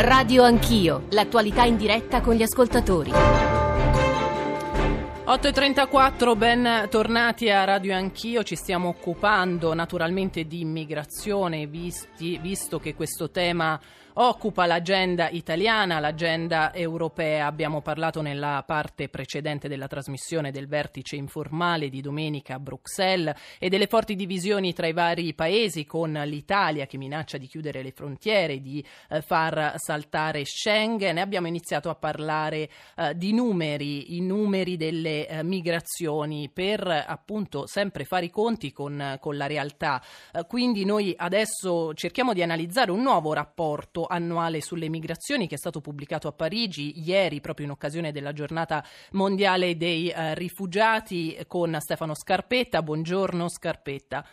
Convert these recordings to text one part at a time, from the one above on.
Radio Anch'io, l'attualità in diretta con gli ascoltatori. 8.34, ben tornati a Radio Anch'io, ci stiamo occupando naturalmente di immigrazione, visti, visto che questo tema occupa l'agenda italiana, l'agenda europea. Abbiamo parlato nella parte precedente della trasmissione del vertice informale di domenica a Bruxelles e delle forti divisioni tra i vari paesi con l'Italia che minaccia di chiudere le frontiere, di eh, far saltare Schengen. Abbiamo iniziato a parlare eh, di numeri, i numeri delle eh, migrazioni per appunto sempre fare i conti con, con la realtà. Eh, quindi noi adesso cerchiamo di analizzare un nuovo rapporto annuale sulle migrazioni che è stato pubblicato a Parigi ieri proprio in occasione della giornata mondiale dei eh, rifugiati con Stefano Scarpetta. Buongiorno Scarpetta.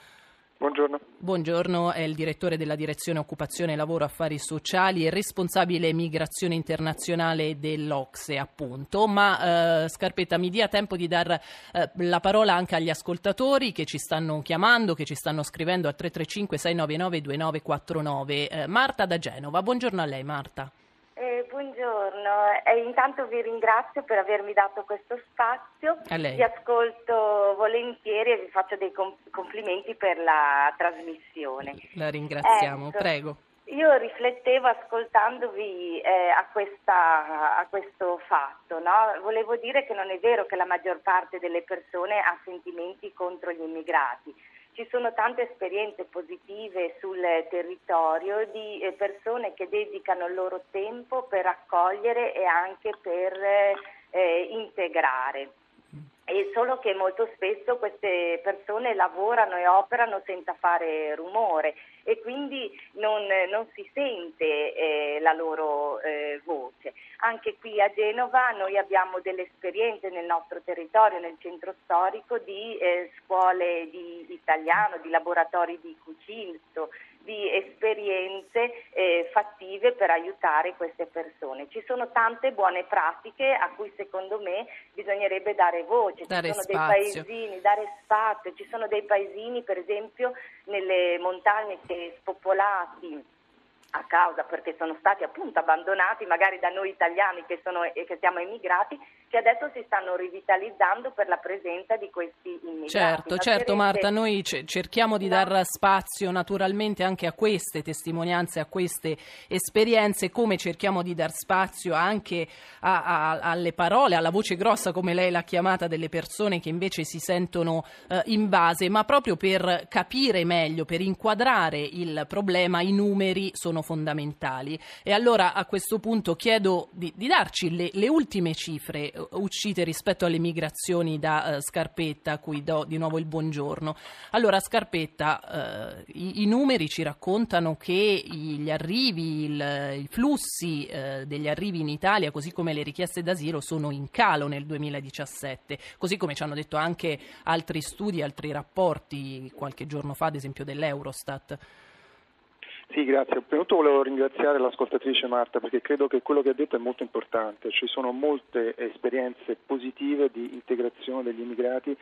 Buongiorno. Buongiorno, è il direttore della Direzione Occupazione Lavoro Affari Sociali e responsabile migrazione internazionale dell'Ocse, appunto. Ma eh, Scarpetta, mi dia tempo di dar eh, la parola anche agli ascoltatori che ci stanno chiamando, che ci stanno scrivendo a 335 699 2949. Eh, Marta da Genova, buongiorno a lei Marta. Eh, buongiorno, eh, intanto vi ringrazio per avermi dato questo spazio, vi ascolto volentieri e vi faccio dei complimenti per la trasmissione. La ringraziamo, ecco, prego. Io riflettevo ascoltandovi eh, a, questa, a, questo fatto, no? volevo dire che non è vero che la maggior parte delle persone ha sentimenti contro gli immigrati ci sono tante esperienze positive sul territorio di eh, persone che dedicano il loro tempo per accogliere e anche per eh, integrare. E solo che molto spesso queste persone lavorano e operano senza fare rumore e quindi non, non si sente eh, la loro eh, voce. Anche qui a Genova noi abbiamo delle esperienze nel nostro territorio, nel centro storico, di eh, scuole di italiano, di laboratori di cucinto, di esperienze fattive per aiutare queste persone. Ci sono tante buone pratiche a cui secondo me bisognerebbe dare voce, dare ci sono spazio. dei paesini, dare spazio, ci sono dei paesini per esempio nelle montagne spopolati a causa perché sono stati appunto abbandonati magari da noi italiani che, sono, che siamo emigrati che adesso si stanno rivitalizzando per la presenza di questi immigrati. Certo, certo Marta, noi cerchiamo di no. dar spazio naturalmente anche a queste testimonianze, a queste esperienze, come cerchiamo di dar spazio anche a, a, alle parole, alla voce grossa come lei l'ha chiamata delle persone che invece si sentono eh, invase, ma proprio per capire meglio, per inquadrare il problema, i numeri sono fondamentali. E allora a questo punto chiedo di, di darci le, le, ultime cifre uscite rispetto alle migrazioni da uh, Scarpetta, a cui do di nuovo il buongiorno. Allora Scarpetta, uh, i, i, numeri ci raccontano che gli arrivi, il, i flussi uh, degli arrivi in Italia, così come le richieste d'asilo, sono in calo nel 2017, così come ci hanno detto anche altri studi, altri rapporti qualche giorno fa, ad esempio dell'Eurostat. Sì, grazie. Prima di tutto volevo ringraziare l'ascoltatrice Marta perché credo che quello che ha detto è molto importante. Ci sono molte esperienze positive di integrazione degli immigrati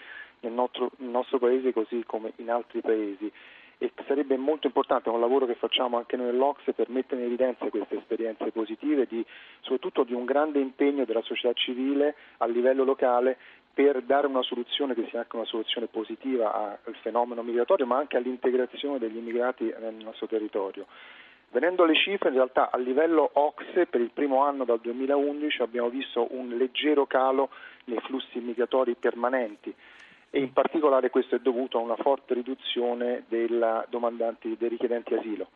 nel nostro, nel nostro paese così come in altri paesi e sarebbe molto importante un lavoro che facciamo anche noi nell'Ocse per mettere in evidenza queste esperienze positive, di, soprattutto di un grande impegno della società civile a livello locale per dare una soluzione che sia anche una soluzione positiva al fenomeno migratorio, ma anche all'integrazione degli immigrati nel nostro territorio. Venendo alle cifre, in realtà a livello OXE per il primo anno dal 2011 abbiamo visto un leggero calo nei flussi migratori permanenti e in particolare questo è dovuto a una forte riduzione dei richiedenti asilo.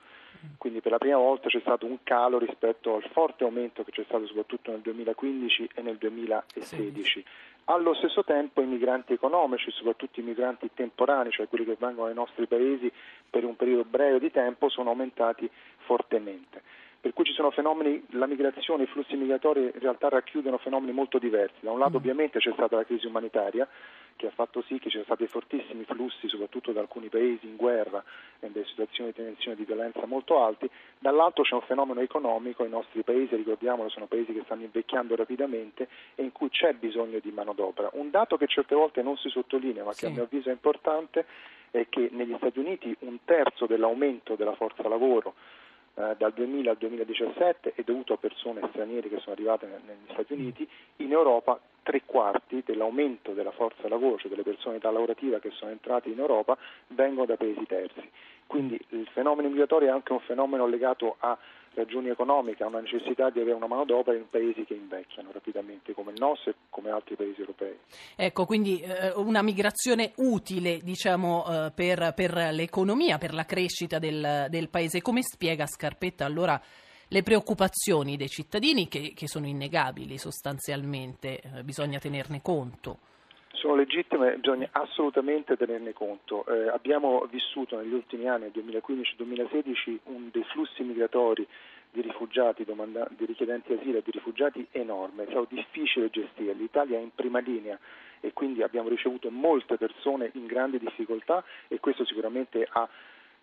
Quindi per la prima volta c'è stato un calo rispetto al forte aumento che c'è stato soprattutto nel 2015 e nel 2016. Allo stesso tempo i migranti economici, soprattutto i migranti temporanei, cioè quelli che vengono ai nostri paesi per un periodo breve di tempo, sono aumentati fortemente. Per cui ci sono fenomeni, la migrazione, i flussi migratori in realtà racchiudono fenomeni molto diversi. Da un lato mm. ovviamente c'è stata la crisi umanitaria che ha fatto sì che ci siano stati fortissimi flussi, soprattutto da alcuni paesi in guerra e in delle situazioni di tensione e di violenza molto alti, dall'altro c'è un fenomeno economico, i nostri paesi, ricordiamolo, sono paesi che stanno invecchiando rapidamente e in cui c'è bisogno di manodopera. Un dato che certe volte non si sottolinea ma che sì. a mio avviso è importante è che negli Stati Uniti un terzo dell'aumento della forza lavoro eh, dal 2000 al 2017 è dovuto a persone straniere che sono arrivate negli Stati Uniti, in Europa tre quarti dell'aumento della forza lavoro, delle persone età lavorativa che sono entrate in Europa, vengono da paesi terzi. Quindi il fenomeno migratorio è anche un fenomeno legato a ragioni economiche, a una necessità di avere una manodopera in paesi che invecchiano rapidamente come il nostro e come altri paesi europei. Ecco, quindi eh, una migrazione utile diciamo, eh, per, per, l'economia, per la crescita del, del paese. Come spiega Scarpetta allora le preoccupazioni dei cittadini che, che sono innegabili sostanzialmente, eh, bisogna tenerne conto? sono legittime, bisogna assolutamente tenerne conto. Eh, abbiamo vissuto negli ultimi anni, 2015-2016, un dei flussi migratori di rifugiati, domanda, di richiedenti asilo e di rifugiati enorme, è stato difficile gestire. L'Italia è in prima linea e quindi abbiamo ricevuto molte persone in grandi difficoltà e questo sicuramente ha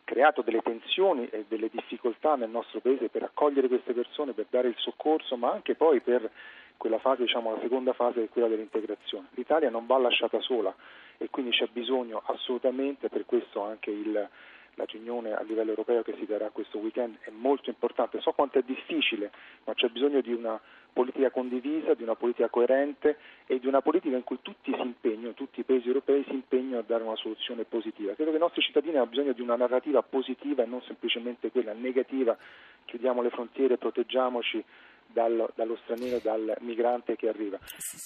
creato delle tensioni e delle difficoltà nel nostro paese per accogliere queste persone, per dare il soccorso, ma anche poi per quella fase, diciamo la seconda fase è quella dell'integrazione. L'Italia non va lasciata sola e quindi c'è bisogno assolutamente, per questo anche il, la riunione a livello europeo che si darà questo weekend è molto importante. So quanto è difficile, ma c'è bisogno di una politica condivisa, di una politica coerente e di una politica in cui tutti si impegnano, tutti i paesi europei si impegnano a dare una soluzione positiva. Credo che i nostri cittadini hanno bisogno di una narrativa positiva e non semplicemente quella negativa, chiudiamo le frontiere, proteggiamoci dal, dallo straniero, dal migrante che arriva.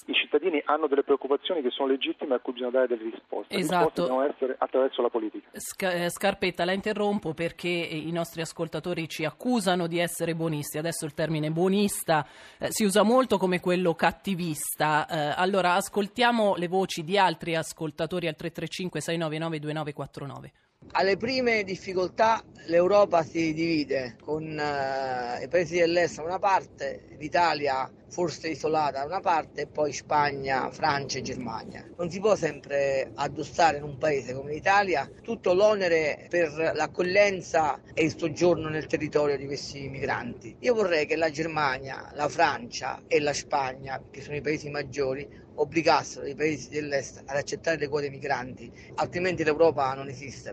I cittadini hanno delle preoccupazioni che sono legittime a cui bisogna dare delle risposte. Esatto. Le risposte essere attraverso la politica. Eh, Scarpetta, la interrompo perché i nostri ascoltatori ci accusano di essere buonisti. Adesso il termine buonista eh, si usa molto come quello cattivista. Eh, allora ascoltiamo le voci di altri ascoltatori al 335 699 2949. Alle prime difficoltà l'Europa si divide con uh, i paesi dell'est da una parte, l'Italia forse isolata da una parte e poi Spagna, Francia e Germania. Non si può sempre addossare in un paese come l'Italia tutto l'onere per l'accoglienza e il soggiorno nel territorio di questi migranti. Io vorrei che la Germania, la Francia e la Spagna, che sono i paesi maggiori, obbligassero i paesi dell'est ad accettare le quote migranti, altrimenti l'Europa non esiste.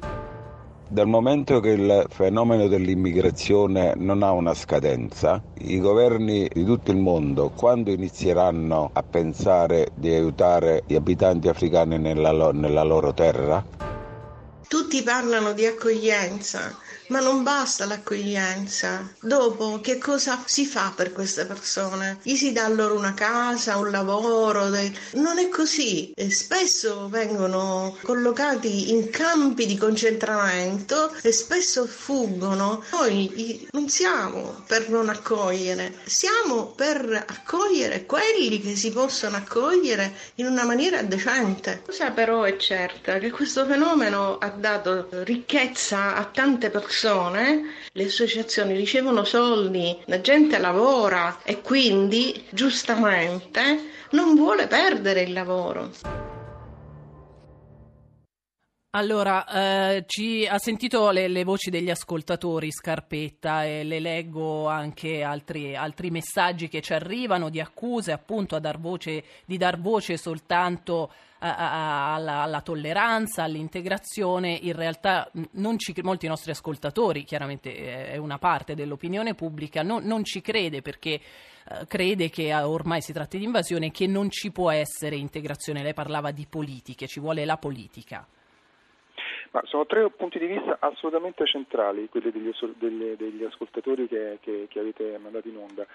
Dal momento che il fenomeno dell'immigrazione non ha una scadenza, i governi di tutto il mondo, quando inizieranno a pensare di aiutare gli abitanti africani nella, nella loro terra? Tutti parlano di accoglienza, ma non basta l'accoglienza. Dopo che cosa si fa per queste persone? Gli si dà loro una casa, un lavoro? Non è così. E spesso vengono collocati in campi di concentramento e spesso fuggono. Noi non siamo per non accogliere, siamo per accogliere quelli che si possono accogliere in una maniera decente. Cosa però è certa che questo fenomeno ha dato ricchezza a tante persone persone, le associazioni ricevono soldi, la gente lavora e quindi giustamente non vuole perdere il lavoro. Allora, eh, ci ha sentito le, le, voci degli ascoltatori, Scarpetta, e le leggo anche altri, altri messaggi che ci arrivano di accuse appunto dar voce, di dar voce soltanto alla, alla, tolleranza, all'integrazione, in realtà ci, molti nostri ascoltatori, chiaramente è una parte dell'opinione pubblica, non, non ci crede perché eh, crede che ormai si tratti di invasione e che non ci può essere integrazione. Lei parlava di politiche, ci vuole la politica. Ma sono tre punti di vista assolutamente centrali, quelli degli, degli, degli ascoltatori che, che, che, avete mandato in onda.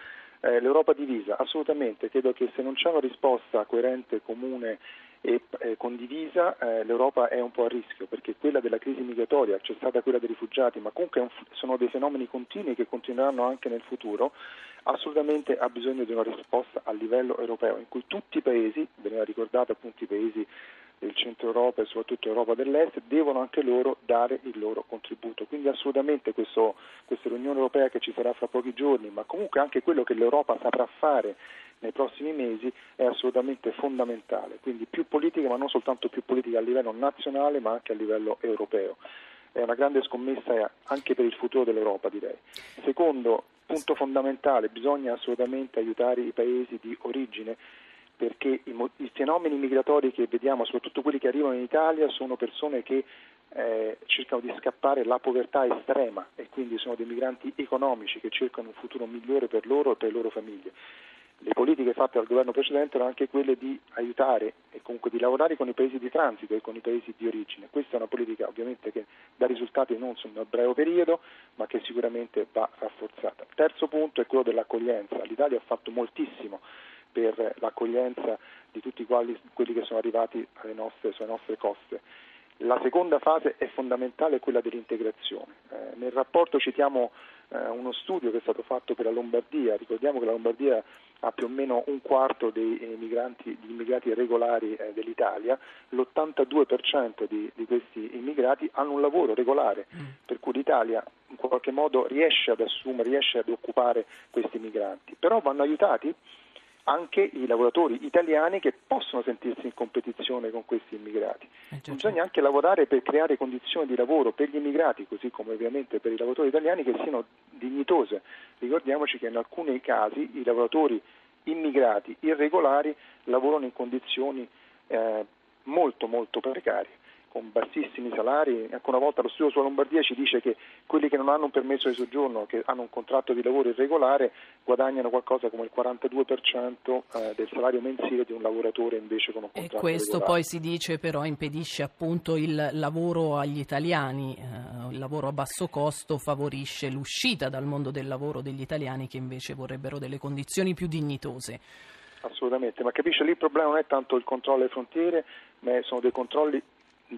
Eh, L'Europa divisa, assolutamente, credo che se non c'è una risposta coerente, comune e eh, condivisa eh, l'Europa è un po' a rischio perché quella della crisi migratoria, c'è stata quella dei rifugiati, ma comunque un, sono dei fenomeni continui che continueranno anche nel futuro, assolutamente ha bisogno di una risposta a livello europeo in cui tutti i paesi, veniva ricordato appunto i paesi del centro Europa e soprattutto Europa dell'Est devono anche loro dare il loro contributo. Quindi assolutamente questo, questa riunione europea che ci sarà fra pochi giorni, ma comunque anche quello che l'Europa saprà fare nei prossimi mesi è assolutamente fondamentale. Quindi più politica, ma non soltanto più politica a livello nazionale, ma anche a livello europeo. È una grande scommessa anche per il futuro dell'Europa, direi. Secondo punto fondamentale, bisogna assolutamente aiutare i paesi di origine perché i, i, fenomeni migratori che vediamo, soprattutto quelli che arrivano in Italia, sono persone che eh, cercano di scappare la povertà estrema e quindi sono dei migranti economici che cercano un futuro migliore per loro e per le loro famiglie. Le politiche fatte dal governo precedente erano anche quelle di aiutare e comunque di lavorare con i paesi di transito e con i paesi di origine. Questa è una politica ovviamente che dà risultati non su un breve periodo, ma che sicuramente va rafforzata. Il terzo punto è quello dell'accoglienza. L'Italia ha fatto moltissimo per l'accoglienza di tutti quelli che sono arrivati nostre, sulle nostre coste. La seconda fase è fondamentale, quella dell'integrazione. Eh, nel rapporto citiamo eh, uno studio che è stato fatto per la Lombardia, ricordiamo che la Lombardia ha più o meno un quarto dei migranti, gli immigrati regolari eh, dell'Italia, l'82% di, di, questi immigrati hanno un lavoro regolare, mm. per cui l'Italia in qualche modo riesce ad assumere, riesce ad occupare questi migranti, però vanno aiutati anche i lavoratori italiani che possono sentirsi in competizione con questi immigrati. Eh, certo. Bisogna anche lavorare per creare condizioni di lavoro per gli immigrati, così come ovviamente per i lavoratori italiani, che siano dignitose. Ricordiamoci che in alcuni casi i lavoratori immigrati irregolari lavorano in condizioni eh, molto molto precarie con bassissimi salari. Ancora una volta lo studio sulla Lombardia ci dice che quelli che non hanno un permesso di soggiorno, che hanno un contratto di lavoro irregolare, guadagnano qualcosa come il 42% eh, del salario mensile di un lavoratore invece con un contratto E questo regolare. poi si dice però impedisce appunto il lavoro agli italiani, eh, il lavoro a basso costo favorisce l'uscita dal mondo del lavoro degli italiani che invece vorrebbero delle condizioni più dignitose. Assolutamente, ma capisce lì il problema non è tanto il controllo alle frontiere, ma sono dei controlli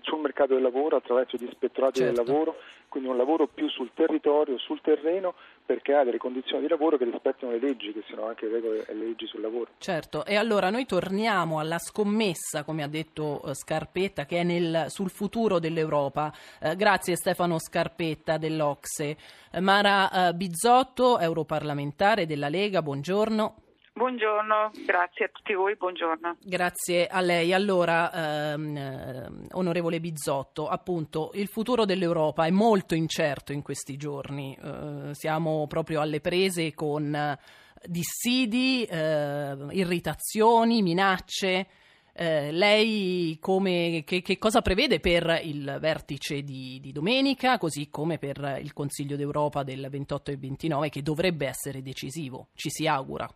sul mercato del lavoro attraverso gli ispettorati certo. del lavoro, quindi un lavoro più sul territorio, sul terreno, per creare delle condizioni di lavoro che rispettino le leggi, che siano anche le regole e le leggi sul lavoro. Certo, e allora noi torniamo alla scommessa, come ha detto eh, Scarpetta, che è nel, sul futuro dell'Europa. Eh, grazie Stefano Scarpetta dell'Ocse. Eh, Mara eh, Bizzotto, europarlamentare della Lega, buongiorno. Buongiorno, grazie a tutti voi, buongiorno. Grazie a lei. Allora, ehm, eh, onorevole Bizzotto, appunto, il futuro dell'Europa è molto incerto in questi giorni. Eh, siamo proprio alle prese con eh, dissidi, eh, irritazioni, minacce. Eh, lei come, che, che, cosa prevede per il vertice di, di, domenica, così come per il Consiglio d'Europa del 28 e 29, che dovrebbe essere decisivo, ci si augura?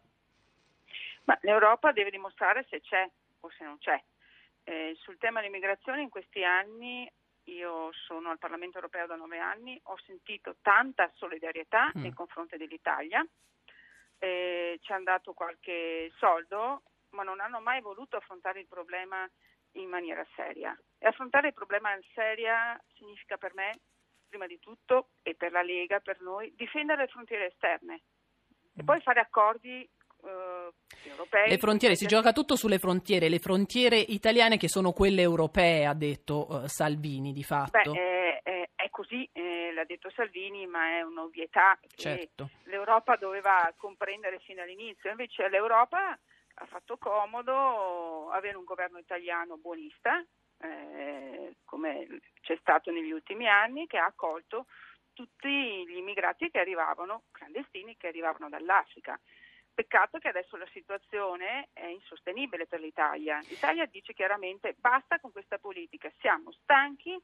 Ma l'Europa deve dimostrare se c'è o se non c'è. Eh, sul tema dell'immigrazione in questi anni, io sono al Parlamento europeo da nove anni, ho sentito tanta solidarietà mm. nei confronti dell'Italia, eh, ci hanno dato qualche soldo, ma non hanno mai voluto affrontare il problema in maniera seria. E affrontare il problema in seria significa per me, prima di tutto, e per la Lega, per noi, difendere le frontiere esterne e poi fare accordi europei. Le frontiere, si gioca tutto sulle frontiere, le frontiere italiane che sono quelle europee, ha detto uh, Salvini di fatto. Beh, eh, è così, eh, l'ha detto Salvini, ma è un'ovvietà certo. che l'Europa doveva comprendere fin dall'inizio, invece l'Europa ha fatto comodo avere un governo italiano buonista, eh, come c'è stato negli ultimi anni, che ha accolto tutti gli immigrati che arrivavano, clandestini, che arrivavano dall'Africa. Peccato che adesso la situazione è insostenibile per l'Italia. L'Italia dice chiaramente basta con questa politica, siamo stanchi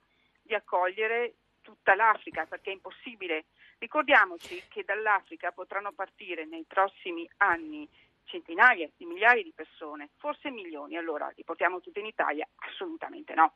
di accogliere tutta l'Africa perché è impossibile. Ricordiamoci che dall'Africa potranno partire nei prossimi anni centinaia di migliaia di persone, forse milioni. Allora li portiamo tutti in Italia? Assolutamente no.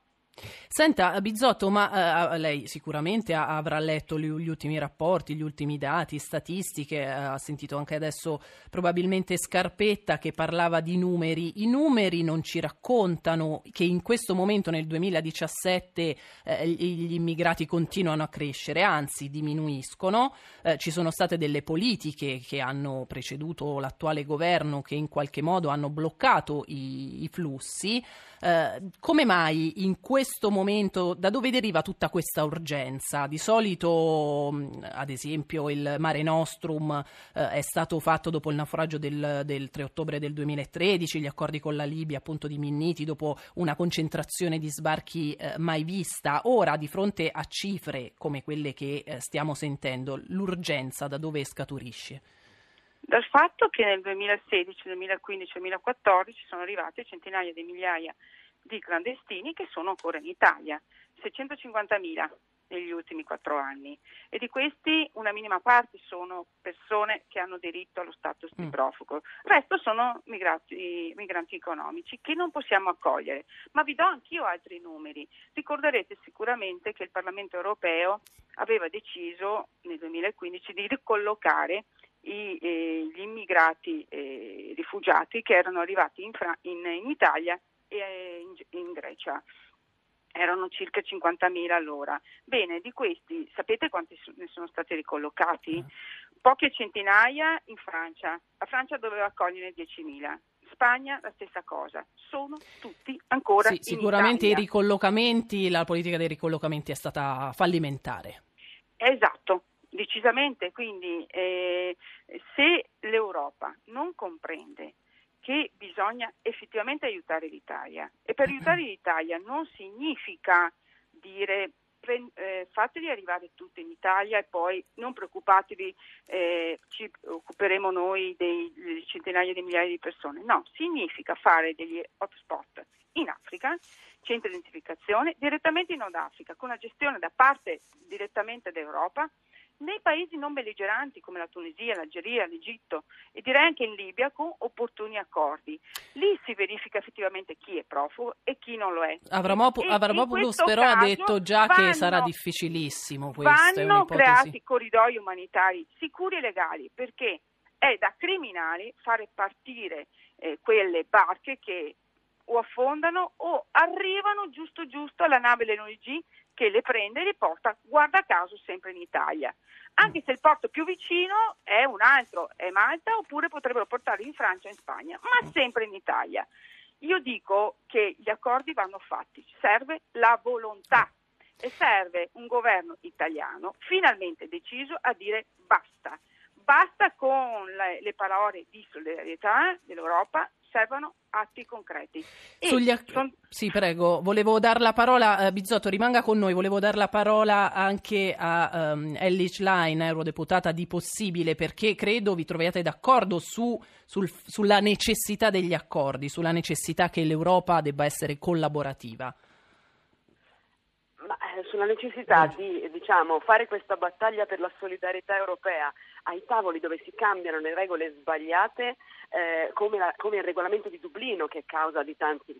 Senta, Bizzotto, ma eh, lei sicuramente ha, avrà letto gli, gli, ultimi rapporti, gli ultimi dati, statistiche, eh, ha sentito anche adesso probabilmente Scarpetta che parlava di numeri. I numeri non ci raccontano che in questo momento, nel 2017, eh, gli immigrati continuano a crescere, anzi diminuiscono. Eh, ci sono state delle politiche che hanno preceduto l'attuale governo che in qualche modo hanno bloccato i, i flussi. Eh, come mai in questo momento, da dove deriva tutta questa urgenza? Di solito, ad esempio, il Mare Nostrum eh, è stato fatto dopo il naufragio del, del, 3 ottobre del 2013, gli accordi con la Libia appunto di Minniti, dopo una concentrazione di sbarchi eh, mai vista. Ora, di fronte a cifre come quelle che eh, stiamo sentendo, l'urgenza da dove scaturisce? dal fatto che nel 2016, 2015, 2014 sono arrivate centinaia di migliaia di clandestini che sono ancora in Italia, 650.000 negli ultimi quattro anni e di questi una minima parte sono persone che hanno diritto allo status di mm. profugo, il resto sono migrati, migranti economici che non possiamo accogliere. Ma vi do anch'io altri numeri. Ricorderete sicuramente che il Parlamento europeo aveva deciso nel 2015 di ricollocare i, eh, gli immigrati eh, rifugiati che erano arrivati in, Fra- in, in Italia e in, in Grecia erano circa 50.000 all'ora. Bene, di questi sapete quanti ne sono stati ricollocati? Poche centinaia in Francia. La Francia doveva accogliere 10.000. Spagna la stessa cosa, sono tutti ancora sì, sicuramente Italia. i ricollocamenti, la politica dei ricollocamenti è stata fallimentare. Esatto, decisamente, quindi eh, se l'Europa non comprende che bisogna effettivamente aiutare l'Italia e per aiutare l'Italia non significa dire eh, fateli arrivare tutti in Italia e poi non preoccupatevi, eh, ci occuperemo noi dei, dei centinaia di migliaia di persone. No, significa fare degli hotspot in Africa, centri di identificazione, direttamente in Nord Africa, con la gestione da parte direttamente d'Europa nei paesi non belligeranti come la Tunisia, l'Algeria, l'Egitto e direi anche in Libia con opportuni accordi. Lì si verifica effettivamente chi è profugo e chi non lo è. Avramop- Avramopoulos però ha detto già vanno, che sarà difficilissimo questo. Vanno creati corridoi umanitari sicuri e legali perché è da criminali fare partire eh, quelle barche che o affondano o arrivano giusto giusto alla nave dell'ONG che le prende e le porta, guarda caso, sempre in Italia. Anche se il porto più vicino è un altro, è Malta, oppure potrebbero portarli in Francia o in Spagna, ma sempre in Italia. Io dico che gli accordi vanno fatti, serve la volontà e serve un governo italiano finalmente deciso a dire basta. Basta con le, le parole di solidarietà dell'Europa, servono atti concreti. Acc- son... Sì, prego, volevo dare la parola, eh, Bizzotto rimanga con noi, volevo dare la parola anche a um, Ellie Schlein, eurodeputata di Possibile, perché credo vi troviate d'accordo su, sul, sulla necessità degli accordi, sulla necessità che l'Europa debba essere collaborativa. Ma, eh, sulla necessità di diciamo, fare questa battaglia per la solidarietà europea ai tavoli dove si cambiano le regole sbagliate, eh, come, la, come il regolamento di Dublino che è causa di tanti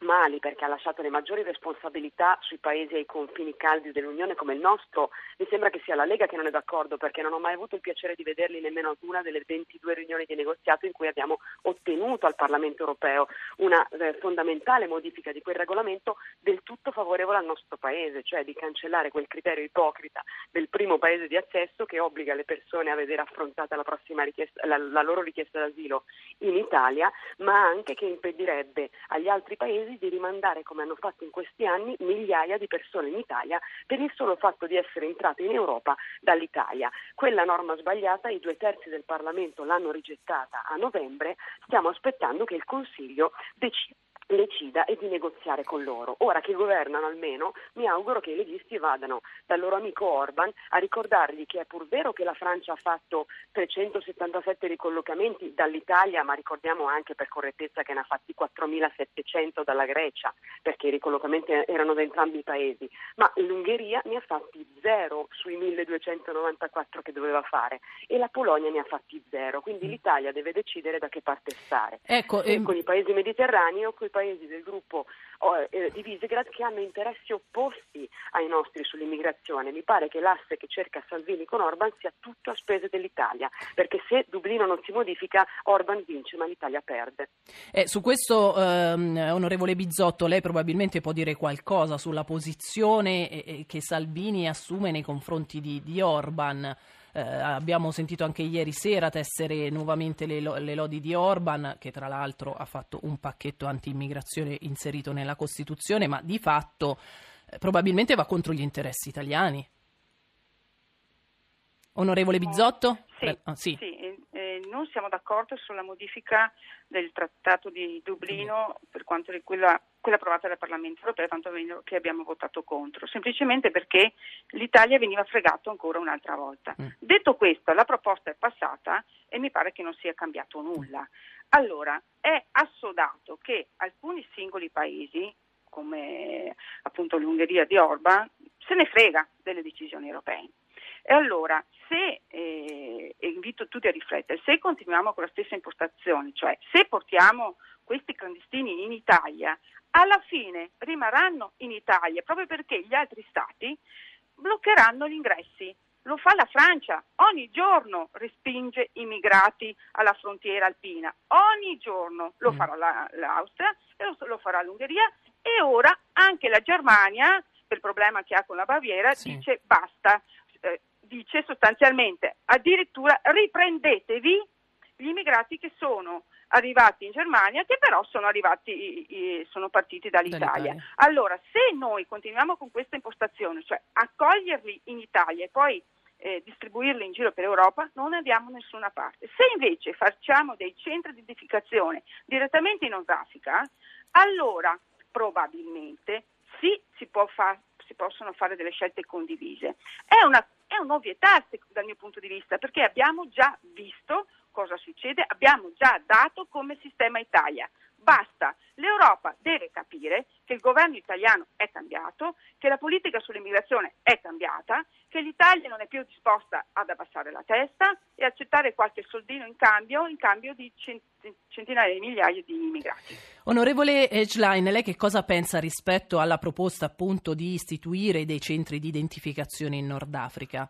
mali perché ha lasciato le maggiori responsabilità sui paesi ai confini caldi dell'Unione come il nostro. Mi sembra che sia la Lega che non è d'accordo perché non ho mai avuto il piacere di vederli nemmeno ad una delle 22 riunioni di negoziato in cui abbiamo ottenuto al Parlamento europeo una eh, fondamentale modifica di quel regolamento del tutto favorevole al nostro paese, cioè di cancellare quel criterio ipocrita del primo paese di accesso che obbliga le persone a vedere affrontata la, la, la loro richiesta d'asilo in Italia, ma anche che impedirebbe agli altri paesi paesi di rimandare, come hanno fatto in questi anni, migliaia di persone in Italia per il solo fatto di essere entrate in Europa dall'Italia. Quella norma sbagliata, i due terzi del Parlamento l'hanno rigettata a novembre, stiamo aspettando che il Consiglio decida decida e di negoziare con loro. Ora che governano almeno, mi auguro che i leghisti vadano dal loro amico Orban a ricordargli che è pur vero che la Francia ha fatto 377 ricollocamenti dall'Italia, ma ricordiamo anche per correttezza che ne ha fatti 4.700 dalla Grecia, perché i ricollocamenti erano da entrambi i paesi, ma l'Ungheria ne ha fatti zero sui 1.294 che doveva fare e la Polonia ne ha fatti zero, quindi l'Italia deve decidere da che parte stare, ecco, ehm... con i paesi mediterranei o con i paesi paesi del gruppo eh, di Visegrad che hanno interessi opposti ai nostri sull'immigrazione. Mi pare che l'asse che cerca Salvini con Orban sia tutto a spese dell'Italia, perché se Dublino non si modifica Orban vince ma l'Italia perde. Eh, su questo, ehm, onorevole Bizzotto, lei probabilmente può dire qualcosa sulla posizione eh, che Salvini assume nei confronti di, di Orban. Eh, abbiamo sentito anche ieri sera tessere nuovamente le, le, lodi di Orban, che tra l'altro ha fatto un pacchetto anti-immigrazione inserito nella Costituzione, ma di fatto eh, probabilmente va contro gli interessi italiani. Onorevole Bizzotto? Sì, ah, sì. sì eh, non siamo d'accordo sulla modifica del Trattato di Dublino per quanto riguarda quella approvata dal Parlamento europeo, tanto che abbiamo votato contro, semplicemente perché l'Italia veniva fregato ancora un'altra volta. Mm. Detto questo, la proposta è passata e mi pare che non sia cambiato nulla. Allora, è assodato che alcuni singoli paesi come appunto l'Ungheria di Orban, se ne frega delle decisioni europee. E allora, se, eh, invito tutti a riflettere, se continuiamo con la stessa impostazione, cioè se portiamo questi clandestini in Italia, alla fine rimarranno in Italia proprio perché gli altri stati bloccheranno gli ingressi. Lo fa la Francia, ogni giorno respinge immigrati alla frontiera alpina, ogni giorno lo mm. farà la, l'Austria e lo, lo, farà l'Ungheria e ora anche la Germania, per il problema che ha con la Baviera, sì. dice basta, eh, dice sostanzialmente addirittura riprendetevi gli immigrati che sono arrivati in Germania che però sono, arrivati, sono partiti dall'Italia. dall'Italia. Allora, se noi continuiamo con questa impostazione, cioè accoglierli in Italia e poi eh, distribuirli in giro per Europa, non andiamo da nessuna parte. Se invece facciamo dei centri di edificazione direttamente in Nord Africa, allora probabilmente sì, si, fa, si possono fare delle scelte condivise. È, una, è un'ovvietà dal mio punto di vista, perché abbiamo già visto cosa succede? Abbiamo già dato come sistema Italia. Basta, l'Europa deve capire che il governo italiano è cambiato, che la politica sull'immigrazione è cambiata, che l'Italia non è più disposta ad abbassare la testa e accettare qualche soldino in cambio, in cambio di centinaia di migliaia di immigrati. Onorevole Edgeline, lei che cosa pensa rispetto alla proposta appunto di istituire dei centri di identificazione in Nord Africa?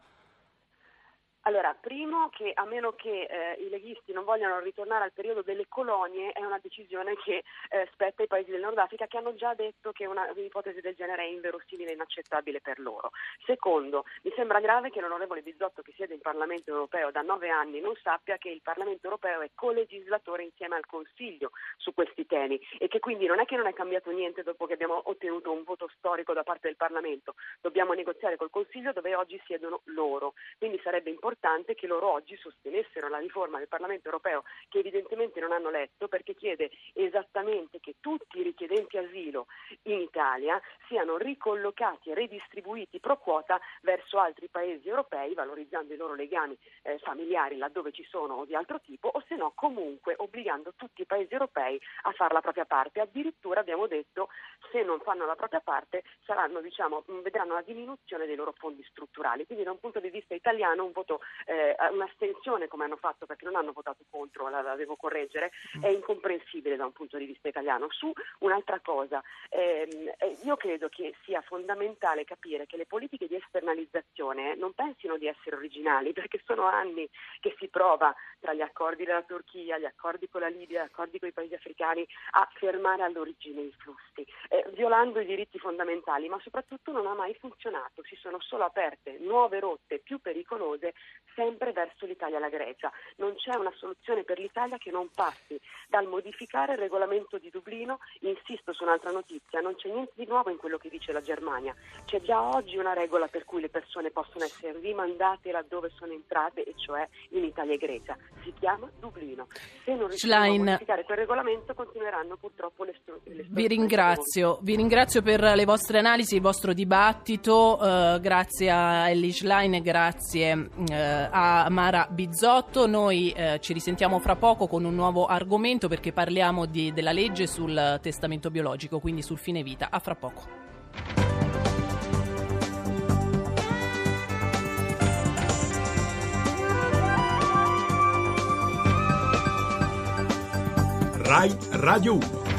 Allora, primo che a meno che eh, i leghisti non vogliano ritornare al periodo delle colonie è una decisione che eh, spetta ai paesi del Nord Africa che hanno già detto che una, un'ipotesi del genere è inverosimile e inaccettabile per loro. Secondo, mi sembra grave che l'onorevole Bizzotto che siede in Parlamento europeo da nove anni non sappia che il Parlamento europeo è colegislatore insieme al Consiglio su questi temi e che quindi non è che non è cambiato niente dopo che abbiamo ottenuto un voto storico da parte del Parlamento, dobbiamo negoziare col Consiglio dove oggi siedono loro. Quindi sarebbe importante importante che loro oggi sostenessero la riforma del Parlamento europeo che evidentemente non hanno letto perché chiede esattamente che tutti i richiedenti asilo in Italia siano ricollocati e redistribuiti pro quota verso altri paesi europei valorizzando i loro legami eh, familiari laddove ci sono o di altro tipo o se no comunque obbligando tutti i paesi europei a fare la propria parte. Addirittura abbiamo detto se non fanno la propria parte saranno, diciamo, vedranno la diminuzione dei loro fondi strutturali. Quindi da un punto di vista italiano un voto eh, un'astensione come hanno fatto perché non hanno votato contro, la, la devo correggere, è incomprensibile da un punto di vista italiano. Su un'altra cosa, ehm, eh, io credo che sia fondamentale capire che le politiche di esternalizzazione non pensino di essere originali perché sono anni che si prova tra gli accordi della Turchia, gli accordi con la Libia, gli accordi con i paesi africani a fermare all'origine i flussi, eh, violando i diritti fondamentali, ma soprattutto non ha mai funzionato, si sono solo aperte nuove rotte più pericolose sempre verso l'Italia e la Grecia. Non c'è una soluzione per l'Italia che non passi dal modificare il regolamento di Dublino, insisto su un'altra notizia, non c'è niente di nuovo in quello che dice la Germania, c'è già oggi una regola per cui le persone possono essere rimandate laddove sono entrate, e cioè in Italia e Grecia, si chiama Dublino. Se non riusciamo a modificare quel regolamento continueranno purtroppo le strutture. Vi ringrazio, vi ringrazio per le vostre analisi, il vostro dibattito, uh, grazie a Ellie Schlein e grazie uh, a Mara Bizzotto. Noi eh, ci risentiamo fra poco con un nuovo argomento perché parliamo di, della legge sul testamento biologico, quindi sul fine vita. A fra poco. Rai Radio 1